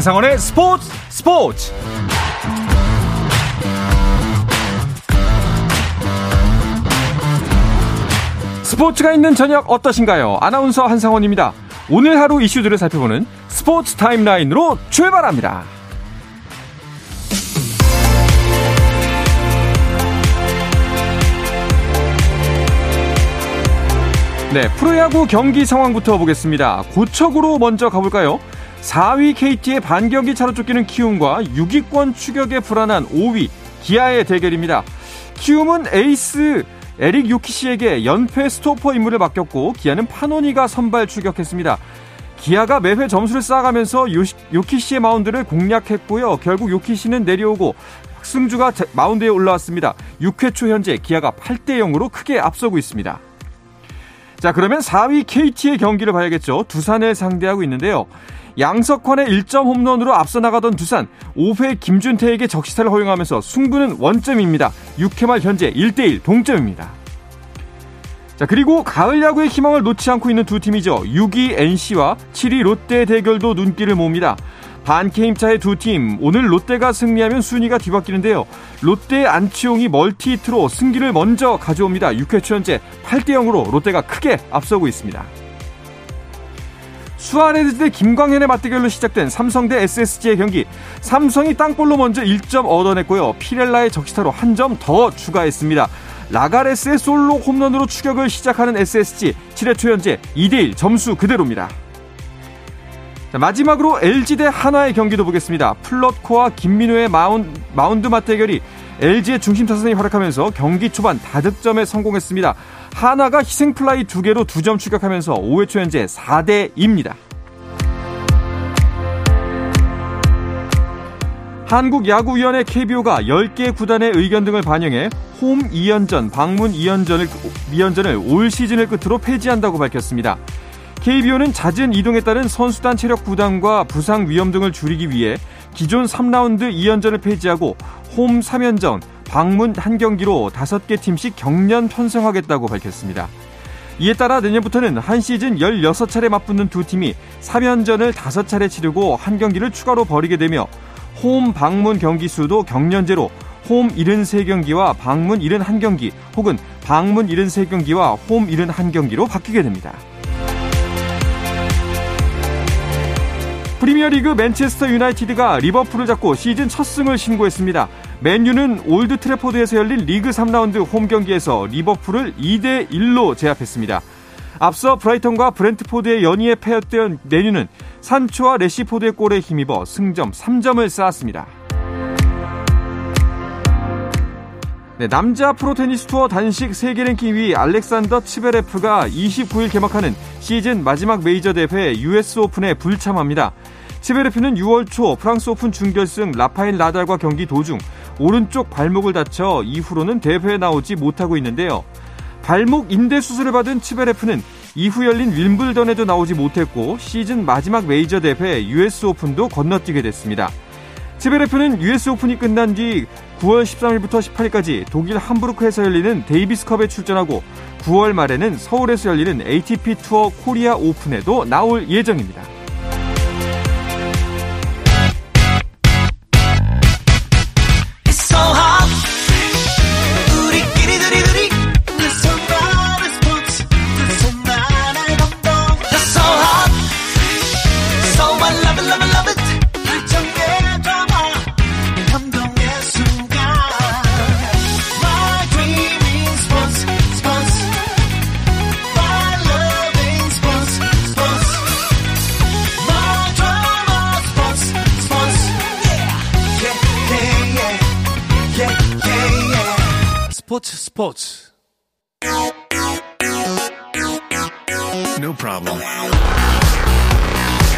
한상원의 스포츠 스포츠 스포츠가 있는 저녁 어떠신가요? 아나운서 한상원입니다. 오늘 하루 이슈들을 살펴보는 스포츠 타임라인으로 출발합니다. 네, 프로야구 경기 상황부터 보겠습니다. 고척으로 먼저 가볼까요? 4위 KT의 반경기 차로 쫓기는 키움과 6위권 추격에 불안한 5위 기아의 대결입니다. 키움은 에이스 에릭 요키시에게 연패 스토퍼 임무를 맡겼고 기아는 파노니가 선발 출격했습니다. 기아가 매회 점수를 쌓아가면서 요키시의 마운드를 공략했고요. 결국 요키시는 내려오고 승주가 마운드에 올라왔습니다. 6회 초 현재 기아가 8대 0으로 크게 앞서고 있습니다. 자, 그러면 4위 KT의 경기를 봐야겠죠. 두산을 상대하고 있는데요. 양석환의 1점 홈런으로 앞서 나가던 두산 5회 김준태에게 적시타를 허용하면서 승부는 원점입니다. 6회 말 현재 1대1 동점입니다. 자, 그리고 가을 야구의 희망을 놓지 않고 있는 두 팀이죠. 6위 NC와 7위 롯데 대결도 눈길을 모읍니다. 반게임 차의 두 팀, 오늘 롯데가 승리하면 순위가 뒤바뀌는데요. 롯데의 안치홍이 멀티히트로 승기를 먼저 가져옵니다. 6회 초 현재 8대 0으로 롯데가 크게 앞서고 있습니다. 수아레즈 대 김광현의 맞대결로 시작된 삼성 대 SSG의 경기. 삼성이 땅볼로 먼저 1점 얻어냈고요. 피렐라의 적시타로 한 점 더 추가했습니다. 라가레스의 솔로 홈런으로 추격을 시작하는 SSG 7회 초 현재 2대1 점수 그대로입니다. 자, 마지막으로 LG 대 한화의 경기도 보겠습니다. 플럿코와 김민우의 마운, 마운드 맞대결이 LG의 중심 타선이 활약하면서 경기 초반 다득점에 성공했습니다. 하나가 희생플라이 두 개로 두 점 추격하면서 5회 초 현재 4대 2입니다. 한국야구위원회 KBO가 10개 구단의 의견 등을 반영해 홈 2연전, 방문 2연전을, 2연전을 올 시즌을 끝으로 폐지한다고 밝혔습니다. KBO는 잦은 이동에 따른 선수단 체력 부담과 부상 위험 등을 줄이기 위해 기존 3라운드 2연전을 폐지하고 홈 3연전, 방문 한 경기로 5개 팀씩 경년 편성하겠다고 밝혔습니다. 이에 따라 내년부터는 한 시즌 16차례 맞붙는 두 팀이 3연전을 5차례 치르고 한 경기를 추가로 벌이게 되며 홈 방문 경기 수도 경년제로 홈 73경기와 방문 71경기 혹은 방문 73경기와 홈 71경기로 바뀌게 됩니다. 프리미어리그 맨체스터 유나이티드가 리버풀을 잡고 시즌 첫 승을 신고했습니다. 맨유는 올드 트래포드에서 열린 리그 3라운드 홈 경기에서 리버풀을 2대 1로 제압했습니다. 앞서 브라이턴과 브렌트포드의 연이어 패했던 맨유는 산초와 래시포드의 골에 힘입어 승점 3점을 쌓았습니다. 네, 남자 프로테니스 투어 단식 세계 랭킹 2위 알렉산더 츠베레프가 29일 개막하는 시즌 마지막 메이저 대회 US 오픈에 불참합니다. 츠베레프는 6월 초 프랑스 오픈 준결승 라파엘 나달과 경기 도중 오른쪽 발목을 다쳐 이후로는 대회에 나오지 못하고 있는데요. 발목 인대 수술을 받은 츠베레프는 이후 열린 윈블던에도 나오지 못했고 시즌 마지막 메이저 대회 US 오픈도 건너뛰게 됐습니다. 츠베레프는 US 오픈이 끝난 뒤 9월 13일부터 18일까지 독일 함부르크에서 열리는 데이비스컵에 출전하고 9월 말에는 서울에서 열리는 ATP 투어 코리아 오픈에도 나올 예정입니다. 스포츠 스포츠 No problem.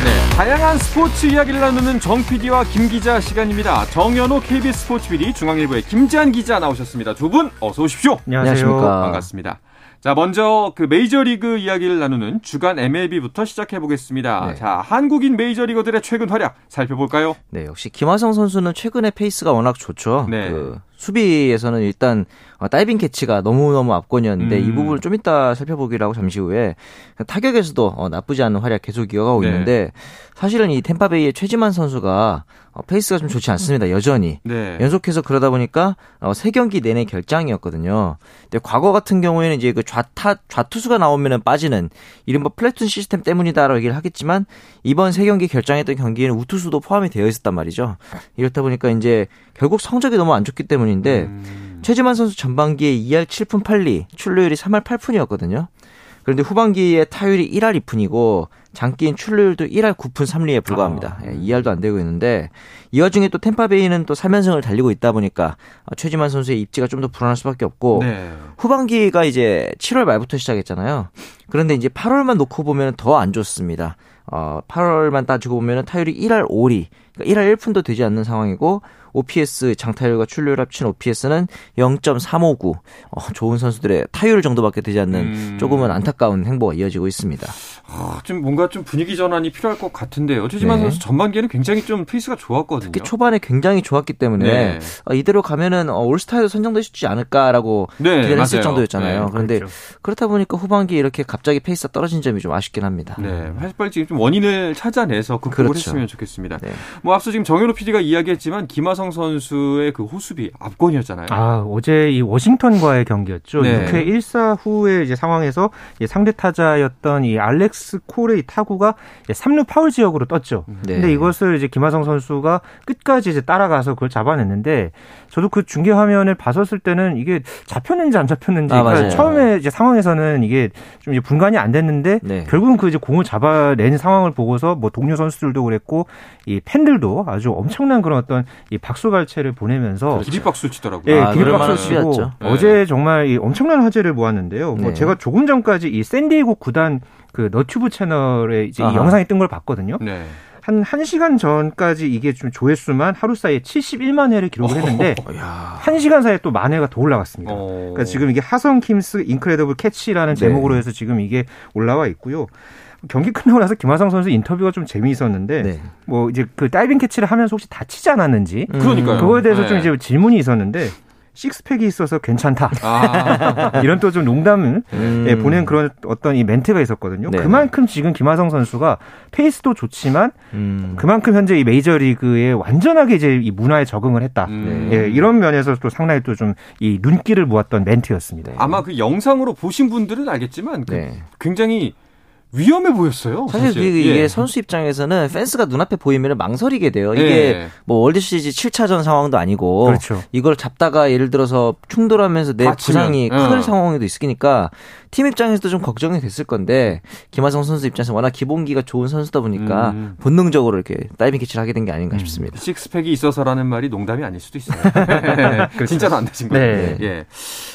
네, 다양한 스포츠 이야기를 나누는 정 PD와 김 기자 시간입니다. 정현호 KBS 스포츠 PD, 중앙일보의 김지한 기자 나오셨습니다. 두 분 어서 오십시오. 안녕하세요. 반갑습니다. 자, 먼저 그 메이저리그 이야기를 나누는 주간 MLB부터 시작해 보겠습니다. 네. 자, 한국인 메이저리거들의 최근 활약 살펴볼까요? 네, 역시 김하성 선수는 최근에 페이스가 워낙 좋죠. 네. 그 수비에서는 일단 어, 다이빙 캐치가 너무너무 압권이었는데 음. 이 부분을 좀 이따 살펴보기로 하고 잠시 후에 타격에서도 어, 나쁘지 않은 활약 계속 이어가고 네. 있는데 사실은 이 템파베이의 최지만 선수가 어, 페이스가 좀 좋지 않습니다. 여전히 네. 연속해서 그러다 보니까 어, 세 경기 내내 결장이었거든요. 근데 과거 같은 경우에는 이제 그 좌타 좌투수가 나오면은 빠지는 이른바 platoon 시스템 때문이다라고 얘기를 하겠지만 이번 세 경기 결장했던 경기에는 우투수도 포함이 되어 있었단 말이죠. 이렇다 보니까 이제 결국 성적이 너무 안 좋기 때문 인데 음. 최지만 선수 전반기에 2할 7푼 8리, 출루율이 3할 8푼이었거든요. 그런데 후반기에 타율이 1할 2푼이고 장기인 출루율도 1할 9푼 3리에 불과합니다. 아. 예, 2할도 안 되고 있는데 이 와중에 또 템파베이는 또 3연승을 달리고 있다 보니까 최지만 선수의 입지가 좀 더 불안할 수밖에 없고 네. 후반기가 이제 7월 말부터 시작했잖아요. 그런데 이제 8월만 놓고 보면 더 안 좋습니다. 어, 8월만 따지고 보면 타율이 1할 5리, 그러니까 1할 1푼도 되지 않는 상황이고 OPS 장타율과 출루율 합친 OPS는 0.359. 어, 좋은 선수들의 타율 정도밖에 되지 않는 음. 조금은 안타까운 행보가 이어지고 있습니다. 아, 좀 뭔가 좀 분위기 전환이 필요할 것 같은데요. 최지만 네. 선수 전반기에는 굉장히 좀 페이스가 좋았거든요. 특히 초반에 굉장히 좋았기 때문에 네. 어, 이대로 가면은 어, 올스타에도 있지 않을까라고 네, 기대를 했을 정도였잖아요. 네, 그런데 그렇죠. 그렇다 보니까 후반기 이렇게 갑자기 페이스가 떨어진 점이 좀 아쉽긴 합니다. 네, 빨리 지금 좀 원인을 찾아내서 극복을 그렇죠. 했으면 좋겠습니다. 네. 뭐 앞서 지금 정현호 PD가 이야기했지만 김하성 김하성 선수의 그 호수비 압권이었잖아요. 아, 어제 이 워싱턴과의 경기였죠. 네. 6회 1사 후의 이제 상황에서 상대 타자였던 이 알렉스 콜의 타구가 3루 파울 지역으로 떴죠. 네. 근데 이것을 이제 김하성 선수가 끝까지 이제 따라가서 그걸 잡아냈는데 저도 그 중계 화면을 봤었을 때는 이게 잡혔는지 안 잡혔는지 아, 그러니까 처음에 이제 상황에서는 이게 좀 이제 분간이 안 됐는데 네. 결국은 그 이제 공을 잡아낸 상황을 보고서 뭐 동료 선수들도 그랬고 이 팬들도 아주 엄청난 그런 어떤 이 박 수갈채를 보내면서 기립박수 치더라고요. 예, 아, 기립박수 치고 네. 어제 정말 이 엄청난 화제를 모았는데요. 뭐 네. 제가 조금 전까지 이 샌디에고 구단 그 너튜브 채널에 이제 이 영상이 뜬 걸 봤거든요. 네. 한 1시간 전까지 이게 좀 조회수만 하루 사이에 71만 회를 기록을 했는데 어, 1시간 사이에 또 만 회가 더 올라갔습니다. 어. 그러니까 지금 이게 하성 Kim's incredible catch라는 네. 제목으로 해서 지금 이게 올라와 있고요. 경기 끝나고 나서 김하성 선수 인터뷰가 좀 재미있었는데 네. 뭐 이제 그 다이빙 캐치를 하면서 혹시 다치지 않았는지 음. 그러니까요. 그거에 대해서 네. 좀 이제 질문이 있었는데 식스팩이 있어서 괜찮다. 아. 이런 또 좀 농담을 음. 예, 보낸 그런 어떤 이 멘트가 있었거든요. 네 그만큼 지금 김하성 선수가 페이스도 좋지만 음. 그만큼 현재 이 메이저 리그에 완전하게 이제 이 문화에 적응을 했다. 음. 예, 이런 면에서 또 상당히 또 좀 이 눈길을 모았던 멘트였습니다. 아마 그 영상으로 보신 분들은 알겠지만 그 네. 굉장히 위험해 보였어요. 사실, 사실. 그 이게 예. 선수 입장에서는 펜스가 눈앞에 보이면 망설이게 돼요. 이게 예. 뭐 월드 시리즈 7차전 상황도 아니고 그렇죠. 이걸 잡다가 예를 들어서 충돌하면서 내 부상이 어. 클 상황에도 있으니까 팀 입장에서도 좀 걱정이 됐을 건데 김하성 선수 입장에서 워낙 기본기가 좋은 선수다 보니까 음. 본능적으로 이렇게 다이빙 캐치를 하게 된 게 아닌가 음. 싶습니다. 식스팩이 있어서라는 말이 농담이 아닐 수도 있어요. 그렇죠. 진짜로 안 되신 거예요. 네. 예.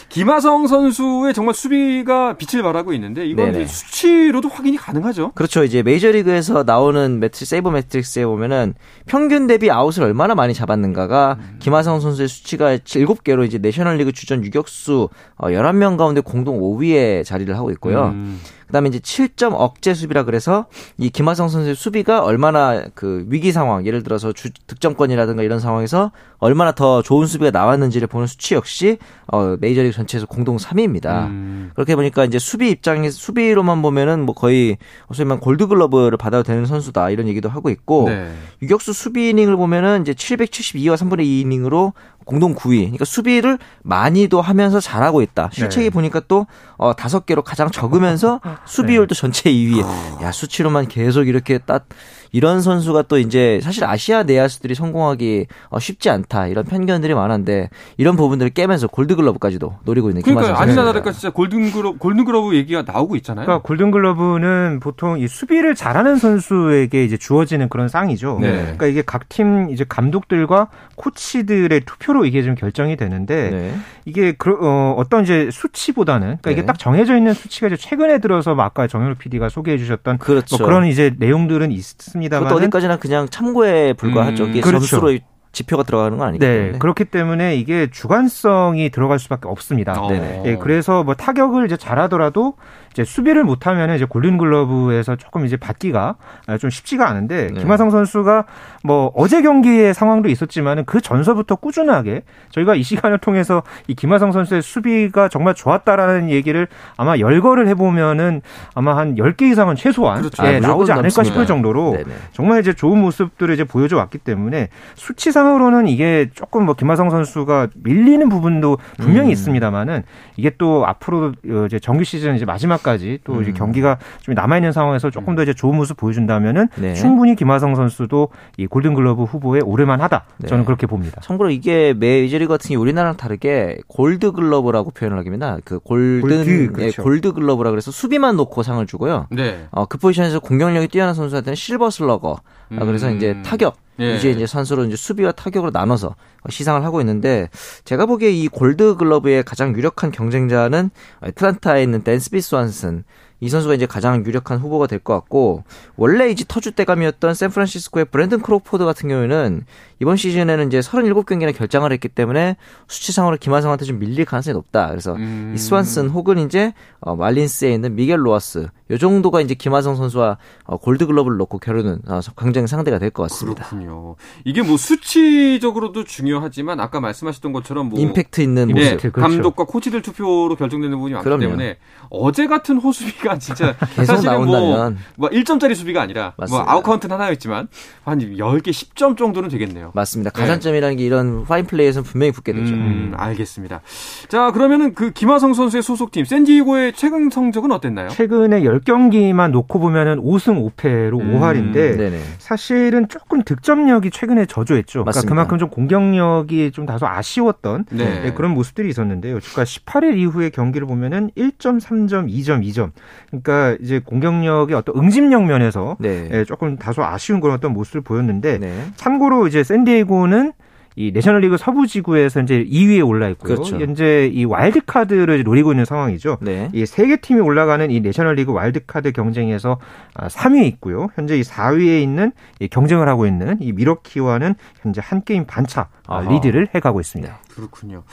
김하성 선수의 정말 수비가 빛을 발하고 있는데 이건 수치로도 확인이 가능하죠. 그렇죠. 이제 메이저리그에서 나오는 매트 세이버메트릭스에 보면은 평균 대비 아웃을 얼마나 많이 잡았는가가 음. 김하성 선수의 수치가 7개로 이제 내셔널리그 주전 유격수 11명 어, 가운데 공동 5위에 자리를 하고 있고요. 음. 그다음에 이제 7점 억제 수비라 그래서 이 김하성 선수의 수비가 얼마나 그 위기 상황, 예를 들어서 주, 득점권이라든가 이런 상황에서 얼마나 더 좋은 수비가 나왔는지를 보는 수치 역시 어 메이저리그 전체에서 공동 3위입니다. 음. 그렇게 보니까 이제 수비 입장에서 수비로만 보면은 뭐 거의 소위 말 골드글러브를 받아도 되는 선수다 이런 얘기도 하고 있고 네. 유격수 수비 이닝을 보면은 이제 772와 3분의 2 이닝으로 공동 9위. 그러니까 수비를 많이도 하면서 잘하고 있다. 실책이 네. 보니까 또 어, 5개로 가장 적으면서 수비율도 네. 전체 2위. 어. 야, 수치로만 계속 이렇게 딱 이런 선수가 또 이제 사실 아시아 내야수들이 성공하기 어, 쉽지 않다 이런 편견들이 많은데 이런 부분들을 깨면서 골드글러브까지도 노리고 있는 그러니까 아니나 다를까 진짜 골든글러브 골든글러브 얘기가 나오고 있잖아요. 그러니까 골든글러브는 보통 이 수비를 잘하는 선수에게 이제 주어지는 그런 쌍이죠. 네. 그러니까 이게 각 팀 이제 감독들과 코치들의 투표로 이게 좀 결정이 되는데 네. 이게 그, 어, 어떤 이제 수치보다는 그러니까 네. 이게 딱 정해져 있는 수치가 이제 최근에 들어서 뭐 아까 정현우 PD가 소개해 주셨던 그렇죠. 뭐 그런 이제 내용들은 있습니다. 있습니다만. 그것도 어디까지나 그냥 참고에 불과하죠. 음, 이게 그렇죠. 점수로 지표가 들어가는 건 아니기 네, 때문에. 그렇기 때문에 이게 주관성이 들어갈 수밖에 없습니다. 어. 네, 예, 그래서 뭐 타격을 이제 잘하더라도 이제 수비를 못하면 이제 골든 글러브에서 조금 이제 받기가 좀 쉽지가 않은데 네. 김하성 선수가 뭐 어제 경기의 상황도 있었지만은 그 전서부터 꾸준하게 저희가 이 시간을 통해서 이 김하성 선수의 수비가 정말 좋았다라는 얘기를 아마 열거를 해보면은 아마 한 10개 이상은 최소한 그렇죠. 예, 아, 나오지 않을까 넘습니다. 싶을 정도로 네네. 정말 이제 좋은 모습들을 이제 보여줘 왔기 때문에 수치상으로는 이게 조금 뭐 김하성 선수가 밀리는 부분도 분명히 음. 있습니다만은 이게 또 앞으로 이제 정규 시즌 이제 마지막 까지 또 음. 이제 경기가 좀 남아 있는 상황에서 조금 더 이제 좋은 모습 보여준다면은 네. 충분히 김하성 선수도 이 골든글러브 후보에 오를만하다. 네. 저는 그렇게 봅니다. 참고로 이게 메이저리그 같은 경우 우리나라랑 다르게 골드글러브라고 표현을 하기입니다. 그 골든 골드, 예, 그렇죠. 예, 골드글러브라 그래서 수비만 놓고 상을 주고요. 네. 어, 그 포지션에서 공격력이 뛰어난 선수한테는 실버 슬러거. 음. 그래서 이제 타격 예. 이제 이제 선수로 이제 수비와 타격으로 나눠서 시상을 하고 있는데 제가 보기에 이 골드 글러브의 가장 유력한 경쟁자는 애틀란타에 있는 댄스비 스완슨 이 선수가 이제 가장 유력한 후보가 될 것 같고 원래 이제 터줏 대감이었던 샌프란시스코의 브랜든 크로포드 같은 경우에는 이번 시즌에는 이제 37경기나 결장을 했기 때문에 수치상으로 김하성한테 좀 밀릴 가능성이 높다. 그래서 음. 이 스완슨 혹은 이제 어, 말린스에 있는 미겔 로하스 요 정도가 이제 김하성 선수와 어, 골드글러브를 놓고 겨루는 어, 경쟁 상대가 될 것 같습니다. 그렇군요. 이게 뭐 수치적으로도 중요하지만 아까 말씀하셨던 것처럼 뭐 임팩트 있는 네, 모습, 그렇죠. 감독과 코치들 투표로 결정되는 부분이 많기 그럼요. 때문에 어제 같은 호수비가 진짜 계속 나온다면 뭐, 뭐 1점짜리 수비가 아니라 뭐 맞습니다. 뭐 아웃카운트는 하나였지만 한 10개, 10점 정도는 되겠네요. 맞습니다. 네. 가산점이라는 네. 게 이런 파인 플레이에서는 분명히 붙게 되죠. 음, 알겠습니다. 자, 그러면은 그 김하성 선수의 소속팀 샌디에고의 최근 성적은 어땠나요? 최근에 10경기만 놓고 보면은 5승 5패로 음, 5할인데 네네. 사실은 조금 득점력이 최근에 저조했죠. 그러니까 그만큼 좀 공격력이 좀 다소 아쉬웠던 네. 네, 그런 모습들이 있었는데요. 그러니까 18일 이후의 경기를 보면은 1.3점, 2점, 2점. 그러니까 이제 공격력의 어떤 응집력 면에서 네. 예, 조금 다소 아쉬운 그런 어떤 모습을 보였는데 네. 참고로 이제 샌디에고는 이 내셔널리그 서부 지구에서 이제 2위에 올라 있고요. 그렇죠. 현재 이 와일드 카드를 노리고 있는 상황이죠. 네. 이 세 개 팀이 올라가는 이 내셔널리그 와일드 카드 경쟁에서 3위에 아, 있고요. 현재 이 4위에 있는 이 경쟁을 하고 있는 이 밀워키와는 현재 한 게임 반차 아, 아하. 리드를 해가고 있습니다. 그렇군요.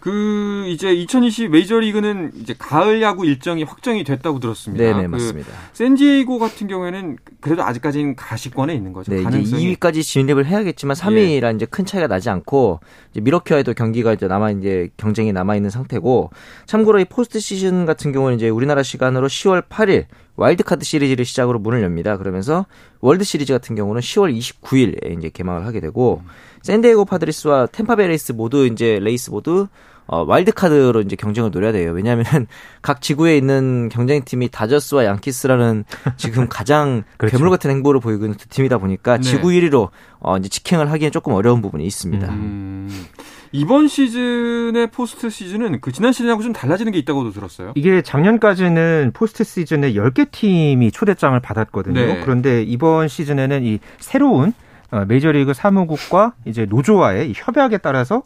그 이제 2020 메이저리그는 이제 가을 야구 일정이 확정이 됐다고 들었습니다. 네, 그 맞습니다. 샌디에이고 같은 경우에는 그래도 아직까지는 가시권에 있는 거죠. 네, 가능성이. 이제 2위까지 진입을 해야겠지만 3위랑 예. 이제 큰 차이가 나지 않고 이제 밀워키와의 또 경기가 이제 남아 이제 경쟁이 남아 있는 상태고 참고로 이 포스트 시즌 같은 경우는 이제 우리나라 시간으로 10월 8일 와일드카드 시리즈를 시작으로 문을 엽니다. 그러면서 월드 시리즈 같은 경우는 10월 29일에 이제 개막을 하게 되고 음. 샌디에고 파드리스와 탬파베이 레이스 모두 이제 레이스 모두 어, 와일드카드로 이제 경쟁을 노려야 돼요. 왜냐하면 각 지구에 있는 경쟁팀이 다저스와 양키스라는 지금 가장 그렇죠. 괴물 같은 행보를 보이고 있는 두 팀이다 보니까 네. 지구 1위로 어, 이제 직행을 하기엔 조금 어려운 부분이 있습니다. 음. 이번 시즌의 포스트 시즌은 그 지난 시즌하고 좀 달라지는 게 있다고도 들었어요. 이게 작년까지는 포스트 시즌에 10개 팀이 초대장을 받았거든요. 네. 그런데 이번 시즌에는 이 새로운 어, 메이저리그 사무국과 이제 노조와의 협약에 따라서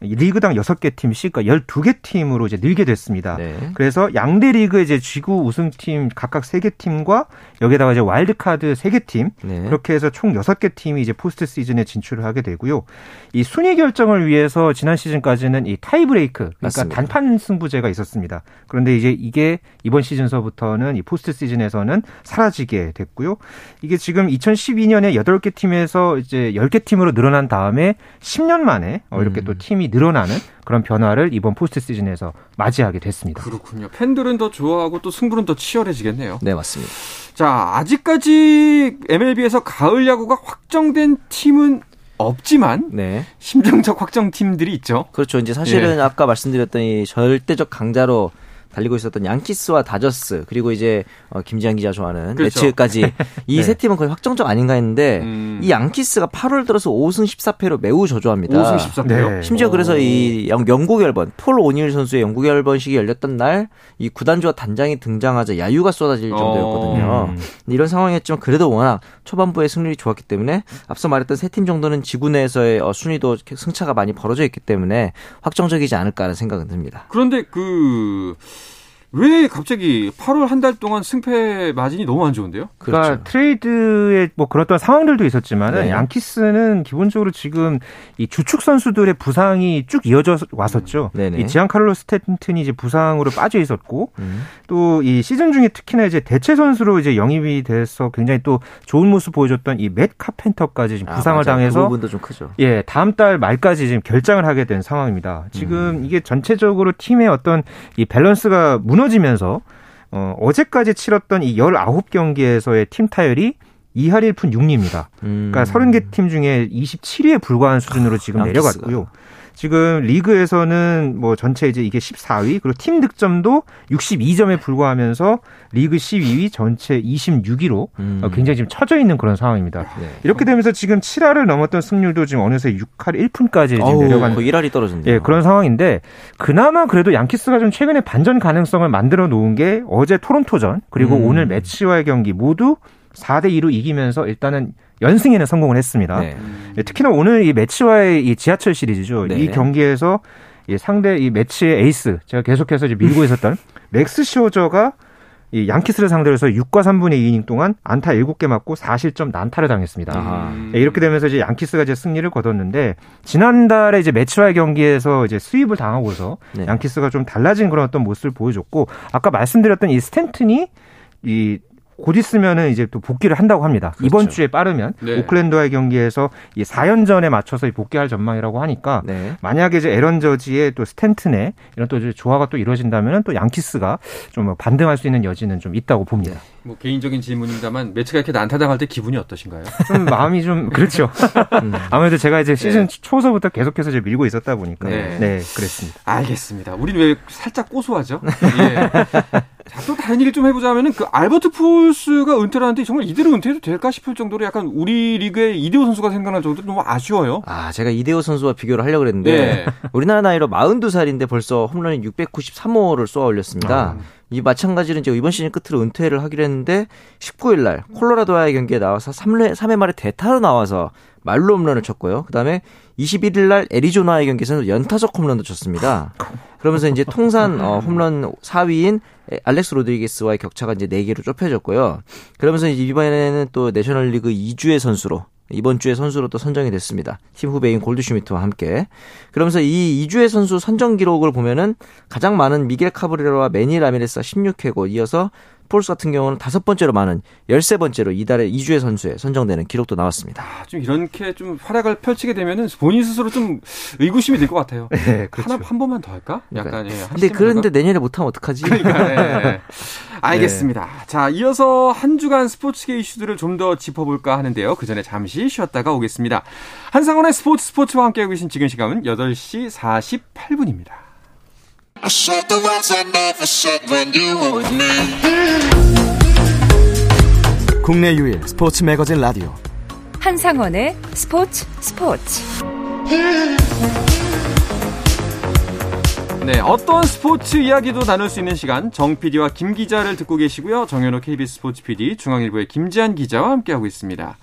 리그당 6개 팀씩 그러니까 12개 팀으로 이제 늘게 됐습니다. 네. 그래서 양대 리그 이제 지구 우승팀 각각 3개 팀과 여기다가 이제 와일드카드 3개 팀 네. 그렇게 해서 총 6개 팀이 이제 포스트 시즌에 진출을 하게 되고요. 이 순위 결정을 위해서 지난 시즌까지는 이 타이브레이크 그러니까 맞습니다. 단판 승부제가 있었습니다. 그런데 이제 이게 이번 시즌서부터는 이 포스트 시즌에서는 사라지게 됐고요. 이게 지금 2012년에 8개 팀에서 이제 10개 팀으로 늘어난 다음에 10년 만에 이렇게 음. 또 팀이 늘어나는 그런 변화를 이번 포스트 시즌에서 맞이하게 됐습니다. 그렇군요. 팬들은 더 좋아하고 또 승부는 더 치열해지겠네요. 네, 맞습니다. 자, 아직까지 MLB에서 가을 야구가 확정된 팀은 없지만 네. 심정적 확정 팀들이 있죠. 그렇죠. 이제 사실은 예. 아까 말씀드렸던 이 절대적 강자로 달리고 있었던 양키스와 다저스 그리고 이제 어, 김지한 기자 좋아하는 그렇죠. 매치까지 이세 네. 팀은 거의 확정적 아닌가 했는데 음. 이 양키스가 8월 들어서 5승 14패로 매우 저조합니다. 5승 14패요? 네. 심지어 그래서 이 영국 열번 폴 오닐 선수의 영국 열번식이 열렸던 날 이 구단주와 단장이 등장하자 야유가 쏟아질 어. 정도였거든요. 음. 이런 상황이었지만 그래도 워낙 초반부에 승률이 좋았기 때문에 앞서 말했던 세 팀 정도는 지구 내에서의 어, 순위도 승차가 많이 벌어져 있기 때문에 확정적이지 않을까라는 생각은 듭니다. 그런데 그 왜 갑자기 8월 한 달 동안 승패 마진이 너무 안 좋은데요? 그러니까 그렇죠. 트레이드에 뭐 그런 상황들도 있었지만은 네. 양키스는 기본적으로 지금 이 주축 선수들의 부상이 쭉 이어져 왔었죠. 음. 이 지안카를로 스탠튼이 이제 부상으로 빠져 있었고 음. 또이 시즌 중에 특히나 이제 대체 선수로 이제 영입이 돼서 굉장히 또 좋은 모습 보여줬던 이 맷 카펜터까지 지금 아, 부상을 맞아요. 당해서 그 부분도 좀 크죠. 예, 다음 달 말까지 지금 결장을 하게 된 상황입니다. 지금 음. 이게 전체적으로 팀의 어떤 이 밸런스가 무너지면서 어, 어제까지 치렀던 이 19경기에서의 팀 타율이 2할 1푼 6리입니다. 음. 그러니까 30개 팀 중에 27위에 불과한 수준으로 지금 아, 내려갔고요. 지금 리그에서는 뭐 전체 이제 이게 14위 그리고 팀 득점도 62점에 불과하면서 리그 12위 전체 26위로 음. 굉장히 지금 처져 있는 그런 상황입니다. 네. 이렇게 되면서 지금 7할을 넘었던 승률도 지금 어느새 6할 1푼까지 지금 내려간 거의 1할이 떨어졌네요. 예, 그런 상황인데 그나마 그래도 양키스가 좀 최근에 반전 가능성을 만들어 놓은 게 어제 토론토전 그리고 음. 오늘 메츠와의 경기 모두 4대 2로 이기면서 일단은 연승에는 성공을 했습니다. 네. 네. 특히나 오늘 이 메츠와의 이 지하철 시리즈죠. 네. 이 경기에서 이 상대 이 메츠의 에이스 제가 계속해서 이제 밀고 있었던 맥스 슈어저가 이 양키스를 상대로 해서 6과 3분의 2이닝 동안 안타 7개 맞고 4실점 난타를 당했습니다. 네, 이렇게 되면서 이제 양키스가 이제 승리를 거뒀는데 지난달에 이제 매치와의 경기에서 이제 수입을 당하고서 네. 양키스가 좀 달라진 그런 어떤 모습을 보여줬고 아까 말씀드렸던 이 스탠튼이 이 곧 있으면은 이제 또 복귀를 한다고 합니다. 그렇죠. 이번 주에 빠르면 네. 오클랜드와의 경기에서 이 4연전에 맞춰서 복귀할 전망이라고 하니까 네. 만약에 이제 에런 저지의 또 스탠튼의 이런 또 조화가 또 이루어진다면은 또 양키스가 좀 반등할 수 있는 여지는 좀 있다고 봅니다. 네. 뭐 개인적인 질문입니다만 매치가 이렇게 난타당할 때 기분이 어떠신가요? 좀 마음이 좀 그렇죠. 음. 아무래도 제가 이제 시즌 네. 초서부터 계속해서 이제 밀고 있었다 보니까 네, 네 그랬습니다. 알겠습니다. 우리는 왜 살짝 고소하죠? 예. 자, 또 다른 얘기를 좀 해보자 면은 그 알버트 폴스가 은퇴를 하는데 정말 이대로 은퇴해도 될까 싶을 정도로 약간 우리 리그의 이대호 선수가 생각날 정도로 너무 아쉬워요. 아, 제가 이대호 선수와 비교를 하려고 그랬는데 네. 우리나라 나이로 42살인데 벌써 홈런이 693호를 쏘아 올렸습니다. 아. 이 마찬가지로 이제 이번 시즌 끝으로 은퇴를 하기로 했는데 19일 날 콜로라도와의 경기에 나와서 3회, 3회 말에 대타로 나와서 말로 홈런을 쳤고요. 그다음에 21일 날 애리조나의 경기에서는 연타석 홈런도 쳤습니다. 그러면서 이제 통산 어, 홈런 4위인 알렉스 로드리게스와의 격차가 이제 4개로 좁혀졌고요. 그러면서 이번에는 또 내셔널리그 2주의 선수로 이번 주에 선수로 또 선정이 됐습니다. 팀 후배인 골드슈미트와 함께. 그러면서 이 이주의 선수 선정 기록을 보면은 가장 많은 미겔 카브레로와 매니 라미레스가 16회고 이어서 폴스 같은 경우는 다섯 번째로 많은 열세 번째로 이달에 이주의 선수에 선정되는 기록도 나왔습니다. 아, 좀 이렇게 좀 활약을 펼치게 되면은 본인 스스로 좀 의구심이 될것 같아요. 네, 그렇죠. 하나 한 번만 더 할까? 약간 예, 근데 그런데 내년에 못하면 어떡하지? 그러니까 네. 알겠습니다. 네. 자, 이어서 한 주간 스포츠계 이슈들을 좀 더 짚어볼까 하는데요. 그 전에 잠시 쉬었다가 오겠습니다. 한상원의 스포츠 스포츠와 함께하고 계신 지금 시간은 8시 48분입니다. 국내 유일 스포츠 매거진 라디오. 한상원의 스포츠 스포츠 네, 어떤 스포츠 이야기도 나눌 수 있는 시간 정 PD와 김 기자를 듣고 계시고요. 정현호 KBS 스포츠 PD, 중앙일보의 김지한 기자와 함께하고 있습니다.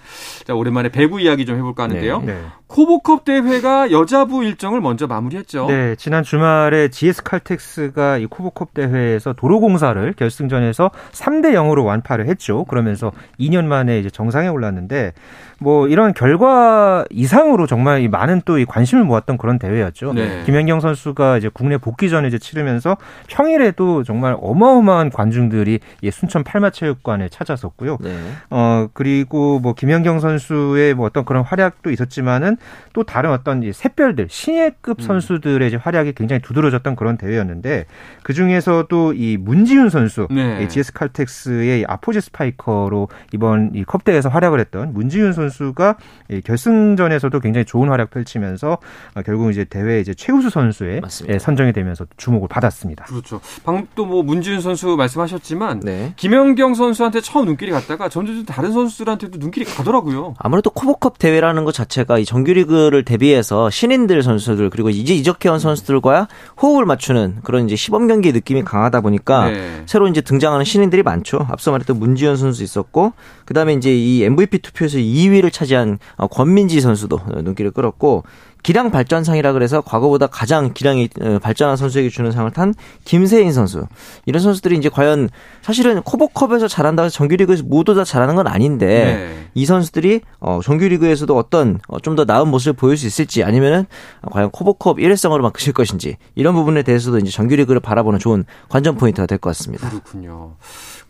자, 오랜만에 배구 이야기 좀 해볼까 하는데요. 네, 네. 코보컵 대회가 여자부 일정을 먼저 마무리했죠. 네, 지난 주말에 GS 칼텍스가 이 코보컵 대회에서 도로공사를 결승전에서 3대 0으로 완파를 했죠. 그러면서 2년 만에 이제 정상에 올랐는데 뭐 이런 결과 이상으로 정말 많은 또 이 관심을 모았던 그런 대회였죠. 네. 김연경 선수가 이제 국내 복귀 전에 이제 치르면서 평일에도 정말 어마어마한 관중들이 이 순천 팔마체육관에 찾아섰고요. 네. 어 그리고 뭐 김연경 선수의 뭐 어떤 그런 활약도 있었지만은 또 다른 어떤 이 샛별들 신예급 음. 선수들의 이제 활약이 굉장히 두드러졌던 그런 대회였는데 그 중에서도 이 문지훈 선수, 네. GS 칼텍스의 아포지 스파이커로 이번 이 컵대회에서 활약을 했던 문지훈 선수 선수가 결승전에서도 굉장히 좋은 활약 펼치면서 어, 결국 이제 대회 이제 최우수 선수에 맞습니다. 선정이 되면서 주목을 받았습니다. 그렇죠. 방금 또 뭐 문지훈 선수 말씀하셨지만 네. 김연경 선수한테 처음 눈길이 갔다가 점점 다른 선수들한테도 눈길이 가더라고요. 아무래도 코보컵 대회라는 것 자체가 이 정규리그를 대비해서 신인들 선수들 그리고 이제 이적해온 선수들과 호흡을 맞추는 그런 이제 시범 경기 느낌이 강하다 보니까 네. 새로 이제 등장하는 신인들이 많죠. 앞서 말했던 문지현 선수 있었고 그다음에 이제 이 MVP 투표에서 2위를 차지한 어, 권민지 선수도 눈길을 끌었고 기량 발전상이라 그래서 과거보다 가장 기량이 어, 발전한 선수에게 주는 상을 탄 김세인 선수. 이런 선수들이 이제 과연 사실은 코보컵에서 잘한다고 해서 정규리그에서 모두 다 잘하는 건 아닌데 네. 이 선수들이 어 정규리그에서도 어떤 어, 좀더 나은 모습을 보일 수 있을지 아니면은 과연 코보컵 일회성으로만 크실 것인지 이런 부분에 대해서도 이제 정규리그를 바라보는 좋은 관전 포인트가 될 것 같습니다. 그렇군요.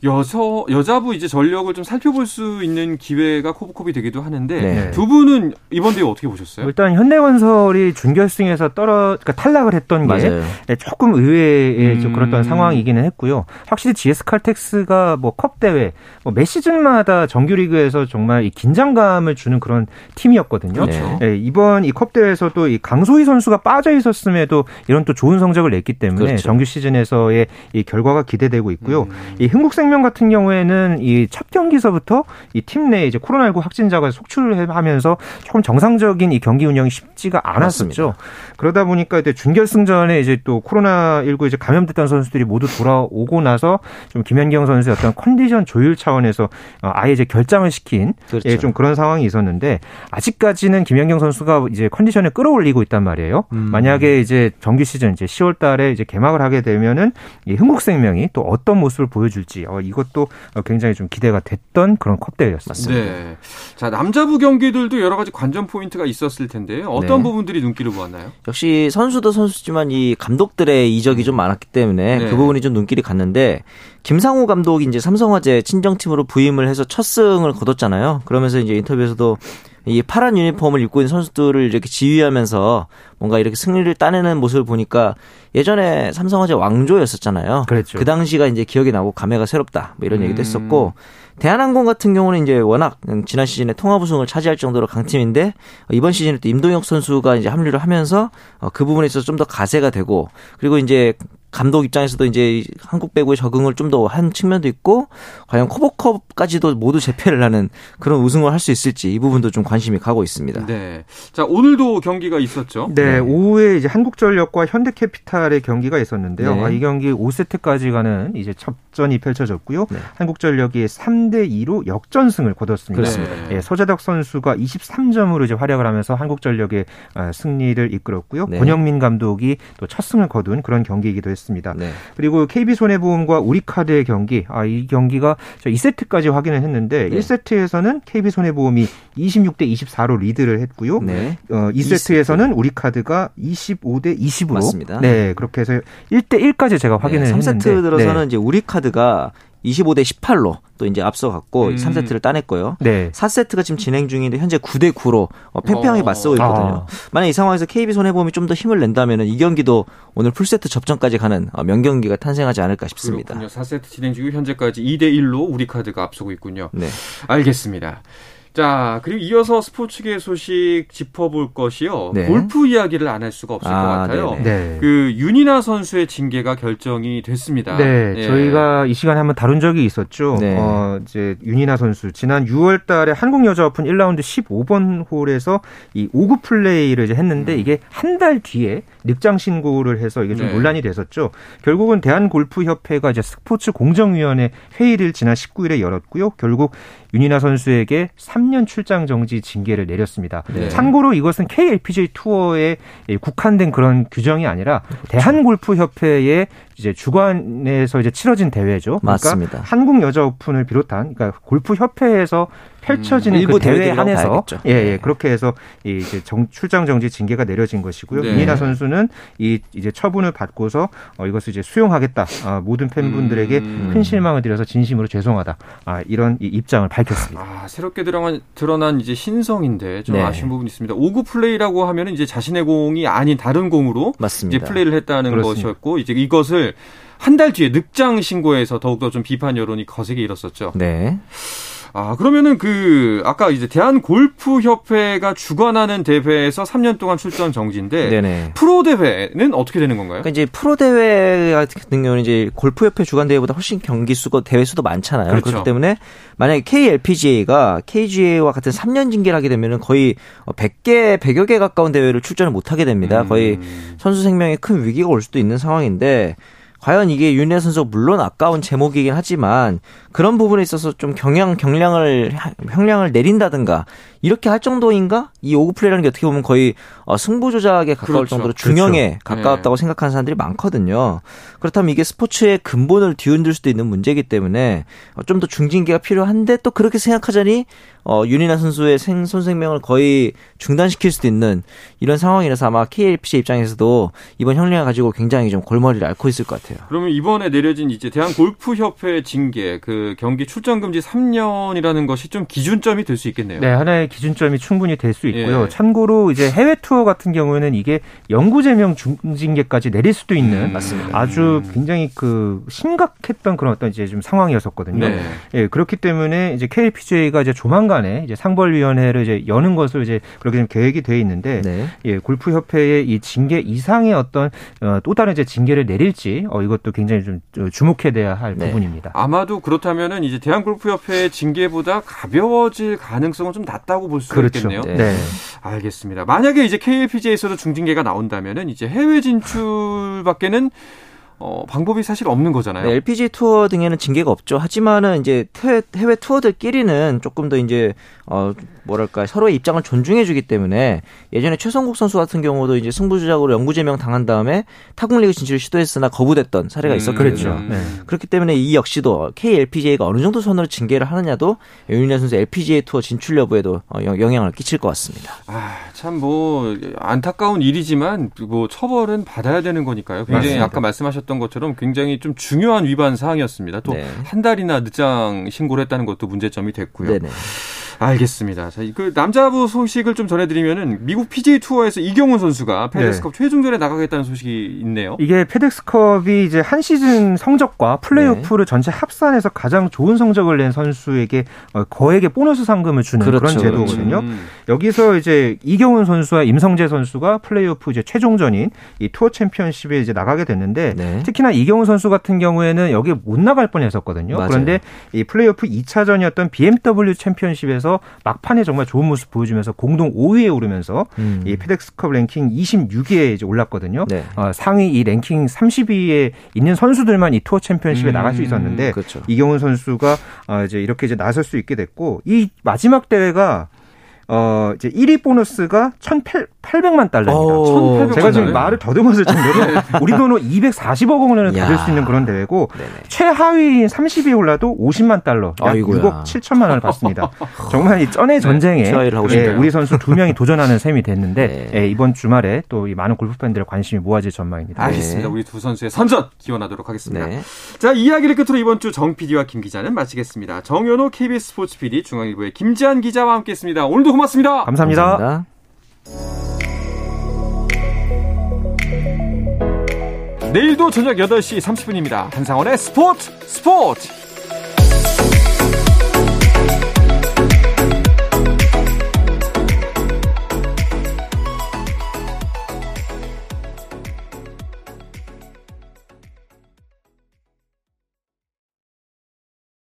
여서 여자부 이제 전력을 좀 살펴볼 수 있는 기회가 코브컵이 되기도 하는데 네. 두 분은 이번 대회 어떻게 보셨어요? 일단 현대건설이 준결승에서 떨어 그러니까 탈락을 했던 게 네, 조금 의외의 음. 좀 그랬던 상황이기는 했고요. 확실히 GS 칼텍스가 뭐 컵 대회 뭐 매 시즌마다 정규리그에서 정말 이 긴장감을 주는 그런 팀이었거든요. 그렇죠. 네, 이번 이 컵 대회에서도 이 강소희 선수가 빠져 있었음에도 이런 또 좋은 성적을 냈기 때문에 그렇죠. 정규 시즌에서의 이 결과가 기대되고 있고요. 음. 이 흥국생명 생명 같은 경우에는 이 첫 경기서부터 이 팀 내에 이제 코로나19 확진자가 속출을 하면서 조금 정상적인 이 경기 운영이 쉽지가 않았었죠. 맞습니다. 그러다 보니까 이제 준결승전에 이제 또 코로나19 이제 감염됐던 선수들이 모두 돌아오고 나서 좀 김현경 선수의 어떤 컨디션 조율 차원에서 어, 아예 이제 결장을 시킨 그렇죠. 예, 좀 그런 상황이 있었는데 아직까지는 김현경 선수가 이제 컨디션을 끌어올리고 있단 말이에요. 음. 만약에 이제 정규 시즌 이제 10월 달에 이제 개막을 하게 되면은 이 흥국생명이 또 어떤 모습을 보여줄지 어, 이것도 굉장히 좀 기대가 됐던 그런 컵 대회였습니다. 네. 자 남자부 경기들도 여러 가지 관전 포인트가 있었을 텐데 어떤 네. 부분들이 눈길을 보았나요? 역시 선수도 선수지만 이 감독들의 이적이 좀 많았기 때문에 네. 그 부분이 좀 눈길이 갔는데 김상우 감독이 이제 삼성화재 친정팀으로 부임을 해서 첫 승을 거뒀잖아요. 그러면서 이제 인터뷰에서도 이 파란 유니폼을 입고 있는 선수들을 이렇게 지휘하면서 뭔가 이렇게 승리를 따내는 모습을 보니까 예전에 삼성화재 왕조였었잖아요. 그랬죠. 그 당시가 이제 기억이 나고 감회가 새롭다. 뭐 이런 음. 얘기도 했었고 대한항공 같은 경우는 이제 워낙 지난 시즌에 통합 우승을 차지할 정도로 강팀인데 이번 시즌에 또 임동혁 선수가 이제 합류를 하면서 어, 그 부분에 있어서 좀 더 가세가 되고 그리고 이제 감독 입장에서도 이제 한국 배구에 적응을 좀 더 한 측면도 있고 과연 코보컵까지도 모두 재패를 하는 그런 우승을 할 수 있을지 이 부분도 좀 관심이 가고 있습니다. 네. 자, 오늘도 경기가 있었죠. 네, 네. 오후에 이제 한국전력과 현대캐피탈의 경기가 있었는데요. 네. 아, 이 경기 5세트까지 가는 이제 첫전이 펼쳐졌고요. 네. 한국전력이 3대 2로 역전승을 거뒀습니다. 그렇습니다. 네, 서재덕 선수가 23점으로 이제 활약을 하면서 한국전력의 아, 승리를 이끌었고요. 네. 권영민 감독이 또 첫 승을 거둔 그런 경기이기도 했습니다. 있습니다. 네. 그리고 KB 손해보험과 우리카드의 경기, 아, 이 경기가 2세트까지 확인을 했는데 네. 1세트에서는 KB 손해보험이 26대 24로 리드를 했고요. 네. 어, 2세트에서는 2세트. 우리카드가 25대 20으로 맞습니다. 네, 그렇게 해서 1대 1까지 제가 확인을 네, 3세트 했는데 3세트 들어서는 네. 이제 우리카드가 25대 18로 또 이제 앞서갔고 음. 3세트를 따냈고요. 네. 4세트가 지금 진행 중인데 현재 9대 9로 어, 팽팽하게 어. 맞서고 있거든요. 아. 만약 이 상황에서 KB 손해보험이 좀 더 힘을 낸다면 이 경기도 오늘 풀세트 접전까지 가는 어, 명경기가 탄생하지 않을까 싶습니다. 그렇군요. 4세트 진행 중이고 현재까지 2대 1로 우리 카드가 앞서고 있군요. 네. 알겠습니다. 자, 그리고 이어서 스포츠계 소식 짚어볼 것이요. 네. 골프 이야기를 안 할 수가 없을 아, 것 같아요. 네. 그 윤이나 선수의 징계가 결정이 됐습니다. 네, 예. 저희가 이 시간에 한번 다룬 적이 있었죠. 네. 어, 이제 윤이나 선수 지난 6월 달에 한국 여자 오픈 1라운드 15번 홀에서 이 5구 플레이를 이제 했는데 음. 이게 한 달 뒤에 늑장 신고를 해서 이게 좀 네. 논란이 됐었죠. 결국은 대한 골프 협회가 이제 스포츠 공정위원회 회의를 지난 19일에 열었고요. 결국 윤이나 선수에게 3년 출장 정지 징계를 내렸습니다. 네. 참고로 이것은 KLPGA 투어에 국한된 그런 규정이 아니라. 대한골프협회의 이제 주관에서 이제 치러진 대회죠. 그러니까 맞습니다. 한국 여자 오픈을 비롯한 그러니까 골프 협회에서 펼쳐지는 음, 그 대회 안에서 예, 예, 그렇게 해서 이 이제 정, 출장 정지 징계가 내려진 것이고요. 네. 민이나 선수는 이 이제 처분을 받고서 어, 이것을 이제 수용하겠다. 아, 모든 팬분들에게 음. 큰 실망을 드려서 진심으로 죄송하다. 아, 이런 이 입장을 밝혔습니다. 아, 새롭게 드러난, 드러난 이제 신성인데 좀 네. 아쉬운 부분이 있습니다. 오구 플레이라고 하면 이제 자신의 공이 아닌 다른 공으로 맞습니다. 이제 플레이를 했다는 그렇습니다. 것이었고 이제 이것을 한 달 뒤에 늑장 신고해서 더욱더 좀 비판 여론이 거세게 일었었죠. 네. 아, 그러면은 그, 아까 이제 대한 골프 협회가 주관하는 대회에서 3년 동안 출전 정지인데, 네네. 프로 대회는 어떻게 되는 건가요? 그러니까 이제 프로 대회 같은 경우는 이제 골프 협회 주관 대회보다 훨씬 경기 수가, 대회 수도 많잖아요. 그렇죠. 그렇기 때문에 만약에 KLPGA가 KGA와 같은 3년 징계를 하게 되면은 거의 100개, 100여 개 가까운 대회를 출전을 못 하게 됩니다. 음. 거의 선수 생명에 큰 위기가 올 수도 있는 상황인데, 과연 이게 윤혜 선수 물론 아까운 제목이긴 하지만 그런 부분에 있어서 좀 경량 경량을 형량을 내린다든가 이렇게 할 정도인가? 이 오구 플레이라는 게 어떻게 보면 거의 어, 승부 조작에 가까울 그렇죠. 정도로 중형에 그렇죠. 가까웠다고 네. 생각하는 사람들이 많거든요. 그렇다면 이게 스포츠의 근본을 뒤흔들 수도 있는 문제이기 때문에 어, 좀더 중징계가 필요한데 또 그렇게 생각하자니 어, 윤이나 선수의 생, 손생명을 거의 중단시킬 수도 있는 이런 상황이라서 아마 KLPC 입장에서도 이번 형량을 가지고 굉장히 좀 골머리를 앓고 있을 것 같아요. 그러면 이번에 내려진 이제 대한 골프협회 징계 그 경기 출전 금지 3년이라는 것이 좀 기준점이 될 수 있겠네요. 네, 하나의 기준점이 충분히 될 수 있고요. 예. 참고로 이제 해외 투어 같은 경우에는 이게 영구제명 중징계까지 내릴 수도 있는 음, 아주 굉장히 그 심각했던 그런 어떤 이제 좀 상황이었었거든요. 네. 예, 그렇기 때문에 이제 KLPGA가 이제 조만간에 이제 상벌위원회를 이제 여는 것을 이제 그렇게 좀 계획이 돼 있는데 네. 예, 골프 협회의 이 징계 이상의 어떤 어, 또 다른 이제 징계를 내릴지 어, 이것도 굉장히 좀 주목해야 할 네. 부분입니다. 아마도 그렇다면 은 이제 대한골프협회의 징계보다 가벼워질 가능성은 좀 낮다고 볼수 그렇죠. 있겠네요. 네. 네. 알겠습니다. 만약에 이제 KLPGA에서도 중징계가 나온다면은 이제 해외 진출밖에는 어, 방법이 사실 없는 거잖아요. 네, LPG 투어 등에는 징계가 없죠. 하지만은 이제 해외 투어들끼리는 조금 더 이제 어 뭐랄까 서로의 입장을 존중해주기 때문에 예전에 최성국 선수 같은 경우도 이제 승부조작으로 영구 제명 당한 다음에 타국리그 진출을 시도했으나 거부됐던 사례가 음, 있었거든요. 음, 네. 그렇기 때문에 이 역시도 KLPGA가 어느 정도 선으로 징계를 하느냐도 윤희현 선수 LPGA 투어 진출 여부에도 어, 영향을 끼칠 것 같습니다. 아, 참 뭐 안타까운 일이지만 뭐 처벌은 받아야 되는 거니까요. 굉장히 맞습니다. 아까 말씀하셨던 것처럼 굉장히 좀 중요한 위반 사항이었습니다. 또한 네. 달이나 늦장 신고를 했다는 것도 문제점이 됐고요. 네네. 알겠습니다. 자, 그 남자부 소식을 좀 전해드리면은 미국 PGA 투어에서 이경훈 선수가 페덱스컵 네. 최종전에 나가겠다는 소식이 있네요. 이게 페덱스컵이 이제 한 시즌 성적과 플레이오프를 네. 전체 합산해서 가장 좋은 성적을 낸 선수에게 어, 거액의 보너스 상금을 주는 그렇죠, 그런 제도거든요. 그렇죠. 음. 여기서 이제 이경훈 선수와 임성재 선수가 플레이오프 이제 최종전인 이 투어 챔피언십에 이제 나가게 됐는데 네. 특히나 이경훈 선수 같은 경우에는 여기 못 나갈 뻔했었거든요. 맞아요. 그런데 이 플레이오프 2차전이었던 BMW 챔피언십에서 막판에 정말 좋은 모습 보여주면서 공동 5위에 오르면서 음. 이 페덱스컵 랭킹 26위에 이제 올랐거든요. 네. 어, 상위 이 랭킹 30위에 있는 선수들만 이 투어 챔피언십에 음. 나갈 수 있었는데 그렇죠. 이경훈 선수가 어, 이제 이렇게 이제 나설 수 있게 됐고 이 마지막 대회가 어, 이제 1위 보너스가 1,800만 달러입니다. 오, 제가 지금 말을 더듬었을 정도로 우리 돈으로 240억 원을 받을 수 있는 그런 대회고 네네. 최하위인 30위에 올라도 50만 달러, 약 아이고야. 6억 7천만 원을 받습니다. 정말 이 쩐의 네, 전쟁에 네, 예, 우리 선수 두 명이 도전하는 셈이 됐는데 네. 예, 이번 주말에 또 이 많은 골프 팬들의 관심이 모아질 전망입니다. 알겠습니다. 네. 우리 두 선수의 선전 기원하도록 하겠습니다. 네. 자, 이야기를 끝으로 이번 주 정 PD와 김 기자는 마치겠습니다. 정현호 KBS 스포츠 PD, 중앙일보의 김지한 기자와 함께했습니다. 오늘도 고맙습니다. 감사합니다. 감사합니다. 내일도 저녁 8시 30분입니다. 한상원의 스포츠 스포츠!